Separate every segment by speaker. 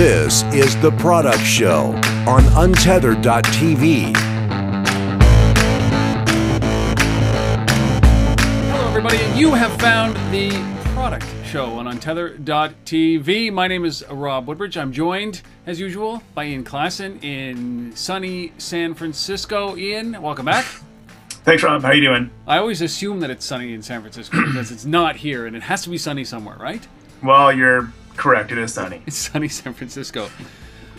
Speaker 1: This is The Product Show on Untethered.tv.
Speaker 2: Hello, everybody, and you have found the Product Show on Untether.tv. My name is Rob Woodbridge. I'm joined, as usual, by Ian Klassen in sunny San Francisco. Ian, welcome back.
Speaker 3: Thanks, Rob. How are you doing?
Speaker 2: I always assume that it's sunny in San Francisco because it's not here, and it has to be sunny somewhere, right?
Speaker 3: Well, you're correct. It is sunny.
Speaker 2: It's sunny San Francisco.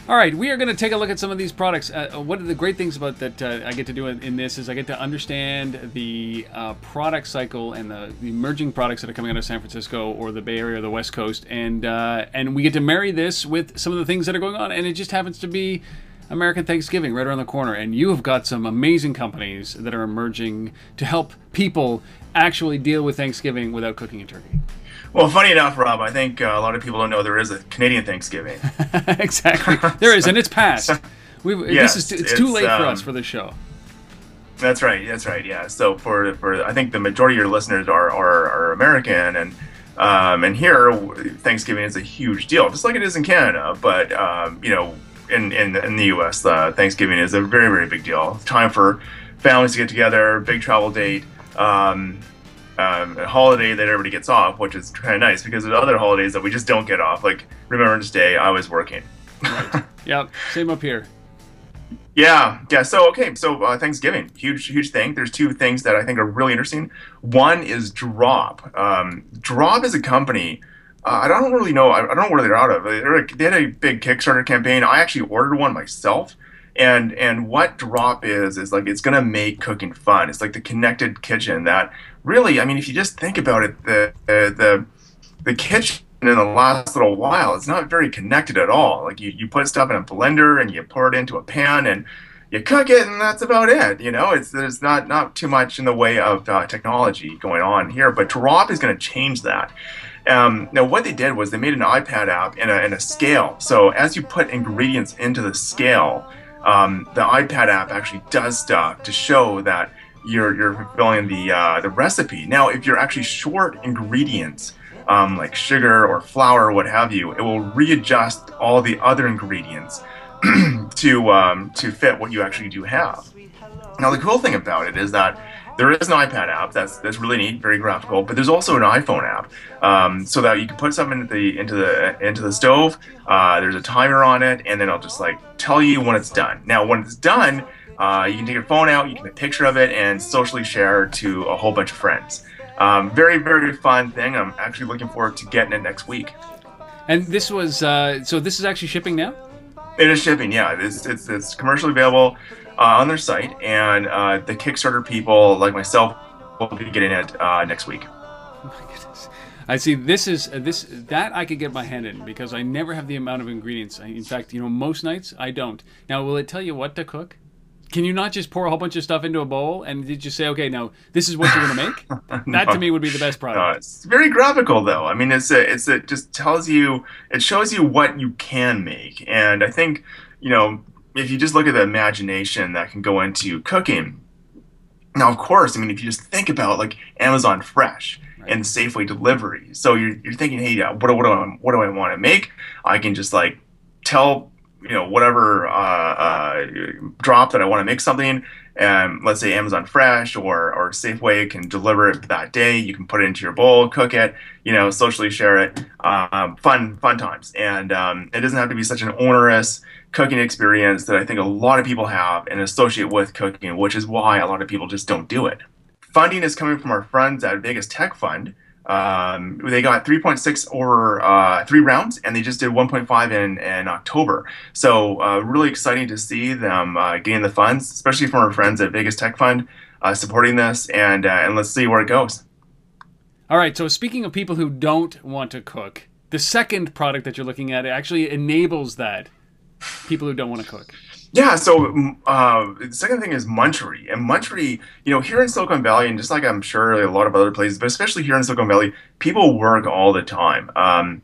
Speaker 2: All right, we are going to take a look at some of these products. Uh, one of the great things about that uh, I get to do in, in, this is I get to understand the uh, product cycle and the, the, emerging products that are coming out of San Francisco or the Bay Area or the West Coast, and uh, and we get to marry this with some of the things that are going on, and it just happens to be American Thanksgiving right around the corner, and you have got some amazing companies that are emerging to help people actually deal with Thanksgiving without cooking a turkey.
Speaker 3: Well, funny enough, Rob, I think uh, a lot of people don't know there is a Canadian Thanksgiving.
Speaker 2: exactly, there is, and it's past. We've,
Speaker 3: yes,
Speaker 2: this is, it's, it's too late um, for us for the show.
Speaker 3: That's right. That's right. Yeah. So for for I think the majority of your listeners are are, are American and. Um, and here, Thanksgiving is a huge deal, just like it is in Canada. But um, you know, in in, in the U.S., uh, Thanksgiving is a very very big deal. Time for families to get together, big travel date. Um, um, a holiday that everybody gets off, which is kind of nice because there's other holidays that we just don't get off. Like Remembrance Day, I was working.
Speaker 2: right. Yep. Same up here.
Speaker 3: Yeah, yeah. So okay, so uh, Thanksgiving, huge, huge thing. There's two things that I think are really interesting. One is Drop. Um, Drop is a company uh, I don't really know. I, don't know where they're out of. They had a big Kickstarter campaign. I actually ordered one myself. And and what Drop is is like it's gonna make cooking fun. It's like the connected kitchen that really. I mean, if you just think about it, the the the, the kitchen in the last little while it's not very connected at all. Like you, you put stuff in a blender and you pour it into a pan and you cook it and that's about it. You know, it's there's not not too much in the way of uh, technology going on here. But Drop is going to change that. Um, now, what they did was they made an iPad app and a, and a scale. So as you put ingredients into the scale, um, the iPad app actually does stuff to show that you're you're fulfilling the uh, the recipe. Now, if you're actually short ingredients um, like sugar or flour or what have you, it will readjust all the other ingredients to um, to fit what you actually do have. Now, the cool thing about it is that there is an iPad app that's that's really neat, very graphical. But there's also an iPhone app, um, so that you can put something into the into the into the stove. Uh, there's a timer on it, and then it'll just like tell you when it's done. Now, when it's done, uh, you can take your phone out, you can take a picture of it, and socially share to a whole bunch of friends. Um, very very fun thing. I'm actually looking forward to getting it next week.
Speaker 2: And this was uh, so. This is actually shipping now.
Speaker 3: It is shipping. Yeah, it's it's, it's commercially available uh, on their site, and uh, the Kickstarter people like myself will be getting it uh, next week.
Speaker 2: Oh my goodness. I see. This is uh, this that I could get my hand in because I never have the amount of ingredients. In fact, you know, most nights I don't. Now, will it tell you what to cook? Can you not just pour a whole bunch of stuff into a bowl and did you say, okay, now this is what you're going to make? no. That to me would be the best product. No,
Speaker 3: it's very graphical though. I mean, it's a, it's a, it just tells you, it shows you what you can make, and I think you know if you just look at the imagination that can go into cooking, now of course, I mean, if you just think about like Amazon Fresh right. and Safeway delivery, so you're, you're thinking, hey, yeah, what do, what do I what do I want to make? I can just like tell you know whatever uh, uh, drop that I want to make something, and let's say Amazon Fresh or or Safeway can deliver it that day. You can put it into your bowl, cook it, you know, socially share it. Um, fun fun times, and um, it doesn't have to be such an onerous cooking experience that I think a lot of people have and associate with cooking, which is why a lot of people just don't do it. Funding is coming from our friends at Vegas Tech Fund. Um, they got 3.6 over uh, three rounds, and they just did 1.5 in, in October. So uh, really exciting to see them uh, getting the funds, especially from our friends at Vegas Tech Fund uh, supporting this, and uh, and let's see where it goes.
Speaker 2: All right. So speaking of people who don't want to cook, the second product that you're looking at actually enables that people who don't want to cook?
Speaker 3: Yeah, so uh, the second thing is Munchery. And Munchery, you know, here in Silicon Valley, and just like I'm sure a lot of other places, but especially here in Silicon Valley, people work all the time. Um,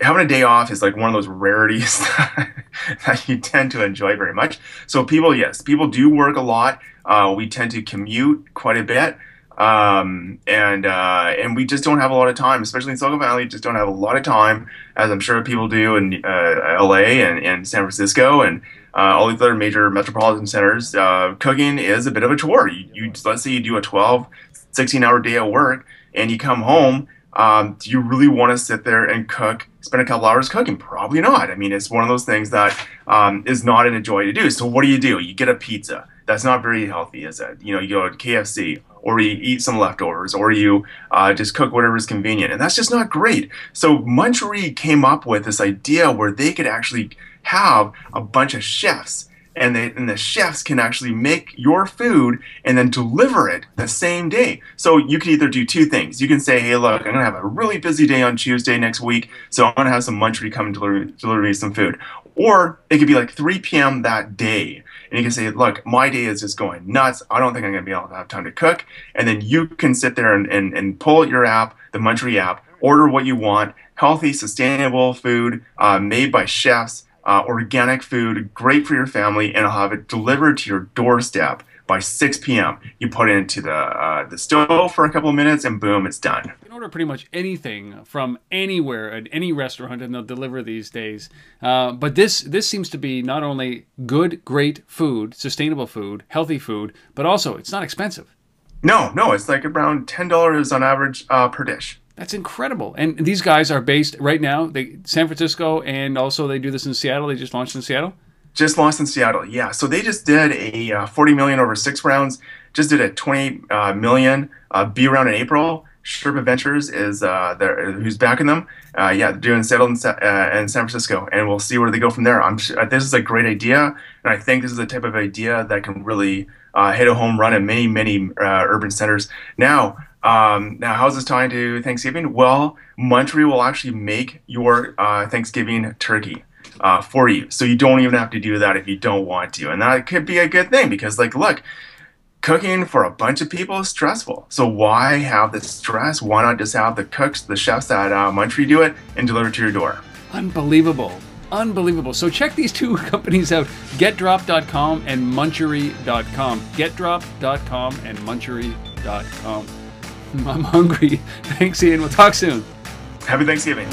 Speaker 3: having a day off is like one of those rarities that you tend to enjoy very much. So people, yes, people do work a lot. Uh, we tend to commute quite a bit. Um, and uh, and we just don't have a lot of time, especially in Silicon Valley. Just don't have a lot of time, as I'm sure people do in uh, L.A. and, and San Francisco and uh, all these other major metropolitan centers. Uh, cooking is a bit of a chore. You, you let's say you do a 12, 16 hour day at work, and you come home. Um, do you really want to sit there and cook, spend a couple hours cooking? Probably not. I mean, it's one of those things that um, is not an joy to do. So what do you do? You get a pizza. That's not very healthy, is it? You know, you go to KFC or you eat some leftovers, or you uh, just cook whatever is convenient. And that's just not great. So Munchery came up with this idea where they could actually have a bunch of chefs and, they, and the chefs can actually make your food and then deliver it the same day. So you can either do two things. You can say, hey, look, I'm to have a really busy day on Tuesday next week, so I'm to have some Munchery come and deliver, deliver me some food. Or it could be like 3 p.m. that day. And you can say, look, my day is just going nuts. I don't think I'm going to be able to have time to cook. And then you can sit there and, and, and pull your app, the Munchery app, order what you want, healthy, sustainable food uh, made by chefs, uh, organic food, great for your family, and I'll have it delivered to your doorstep by 6 p.m. You put it into the uh, the stove for a couple of minutes, and boom, it's done.
Speaker 2: You can order pretty much anything from anywhere at any restaurant, and they'll deliver these days. Uh, but this this seems to be not only good, great food, sustainable food, healthy food, but also it's not expensive.
Speaker 3: No, no, it's like around ten dollars on average uh, per dish.
Speaker 2: That's incredible. And these guys are based right now, they San Francisco, and also they do this in Seattle. They just launched in Seattle.
Speaker 3: Just launched in Seattle, yeah. So they just did a uh, 40 million over six rounds. Just did a 20 uh, million uh, B round in April. Sherpa Ventures is uh, who's backing them. Uh, yeah, they're doing Seattle and, uh, and, San Francisco, and we'll see where they go from there. I'm sure, this is a great idea, and I think this is the type of idea that can really hit a home run in many, many urban centers. Now, um, now, how's this tying to Thanksgiving? Well, Munchery will actually make your Thanksgiving turkey uh, for you. So you don't even have to do that if you don't want to. And that could be a good thing because, like, look, cooking for a bunch of people is stressful. So why have the stress? Why not just have the cooks, the chefs at uh, Munchery do it and deliver it to your door?
Speaker 2: Unbelievable. Unbelievable. So check these two companies out getdrop.com and munchery.com. Getdrop.com and munchery.com. I'm hungry. Thanks, Ian. We'll talk soon.
Speaker 3: Happy Thanksgiving.